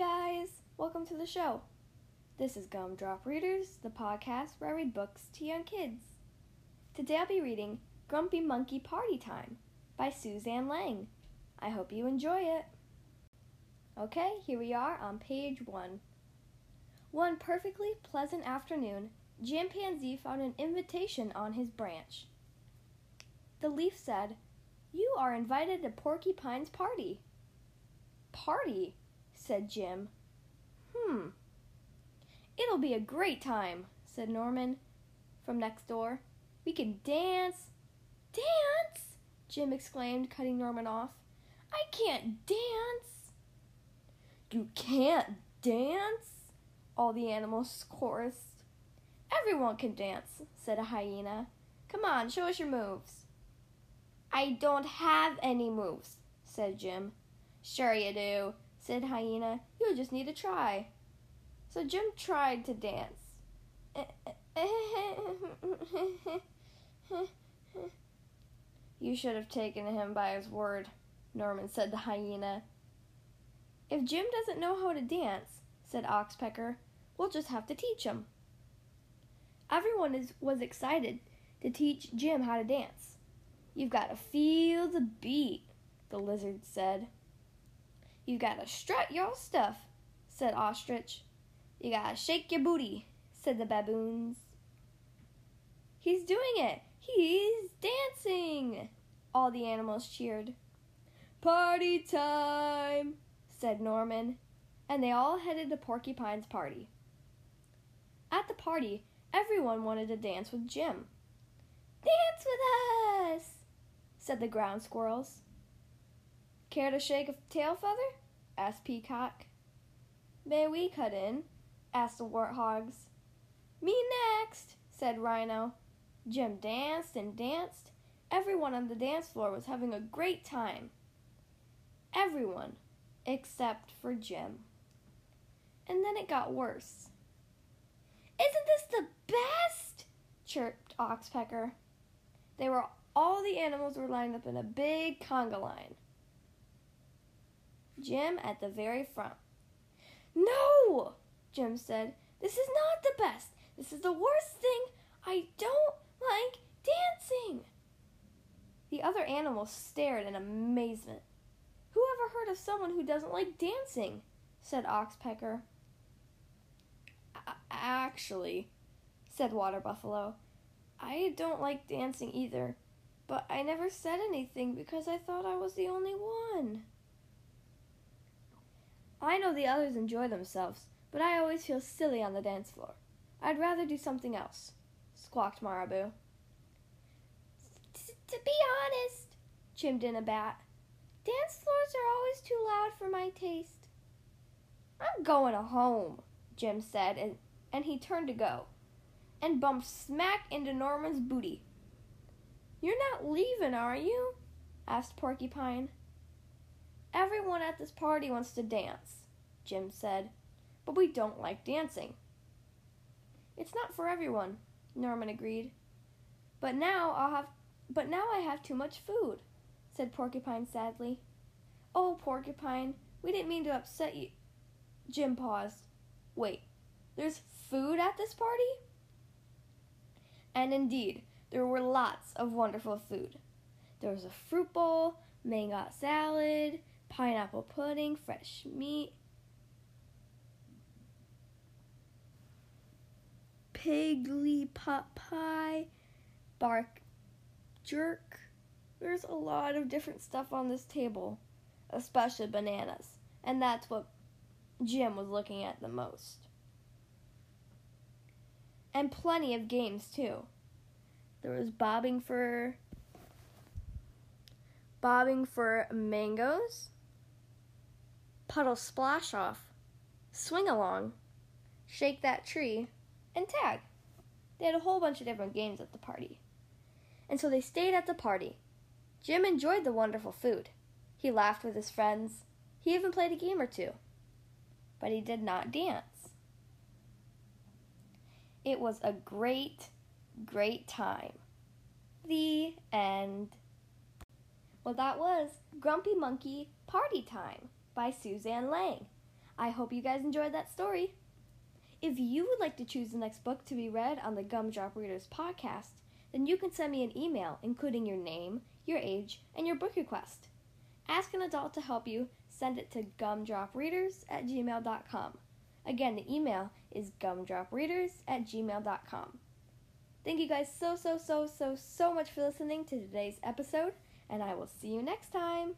guys, welcome to the show. This is Gumdrop Readers, the podcast where I read books to young kids. Today I'll be reading Grumpy Monkey Party Time by Suzanne Lang. I hope you enjoy it. Okay, here we are on page one. One perfectly pleasant afternoon, Chimpanzee found an invitation on his branch. The leaf said, You are invited to Porcupine's party. Party? Said Jim. Hmm. It'll be a great time, said Norman from next door. We can dance. Dance? Jim exclaimed, cutting Norman off. I can't dance. You can't dance? All the animals chorused. Everyone can dance, said a hyena. Come on, show us your moves. I don't have any moves, said Jim. Sure you do, said Hyena. You'll just need to try. So Jim tried to dance. you should have taken him by his word, Norman said to Hyena. If Jim doesn't know how to dance, said Oxpecker, we'll just have to teach him. Everyone is, was excited to teach Jim how to dance. You've got to feel the beat, the lizard said. You gotta strut your stuff, said Ostrich. You gotta shake your booty, said the baboons. He's doing it! He's dancing! All the animals cheered. Party time, said Norman, and they all headed to Porcupine's party. At the party, everyone wanted to dance with Jim. Dance with us, said the ground squirrels. Care to shake a tail feather? asked Peacock. May we cut in? asked the warthogs. Me next, said Rhino. Jim danced and danced. Everyone on the dance floor was having a great time. Everyone, except for Jim. And then it got worse. Isn't this the best? chirped Oxpecker. They were all the animals were lined up in a big conga line. Jim at the very front. No, Jim said. This is not the best. This is the worst thing. I don't like dancing. The other animals stared in amazement. Who ever heard of someone who doesn't like dancing? said Oxpecker. Actually, said Water Buffalo, I don't like dancing either, but I never said anything because I thought I was the only one. I know the others enjoy themselves, but I always feel silly on the dance floor. I'd rather do something else, squawked Marabou. To be honest, chimed in a bat, dance floors are always too loud for my taste. I'm going home, Jim said, and, and he turned to go, and bumped smack into Norman's booty. You're not leaving, are you? asked Porcupine. Everyone at this party wants to dance, Jim said, but we don't like dancing. It's not for everyone, Norman agreed. But now I'll have but now I have too much food, said Porcupine sadly. Oh, Porcupine, we didn't mean to upset you. Jim paused. Wait, there's food at this party? And indeed, there were lots of wonderful food. There was a fruit bowl, mango salad, pineapple pudding, fresh meat, piggly pot pie, bark jerk. There's a lot of different stuff on this table, especially bananas, and that's what Jim was looking at the most. And plenty of games, too. There was bobbing for bobbing for mangoes, puddle splash off, swing along, shake that tree, and tag. They had a whole bunch of different games at the party. And so they stayed at the party. Jim enjoyed the wonderful food. He laughed with his friends. He even played a game or two. But he did not dance. It was a great, great time. The end. Well, that was Grumpy Monkey Party Time by Suzanne Lang. I hope you guys enjoyed that story. If you would like to choose the next book to be read on the Gumdrop Readers podcast, then you can send me an email including your name, your age, and your book request. Ask an adult to help you, send it to gumdropreaders at gmail.com. Again, the email is gumdropreaders at gmail.com. Thank you guys so, so, so, so, so much for listening to today's episode, and I will see you next time.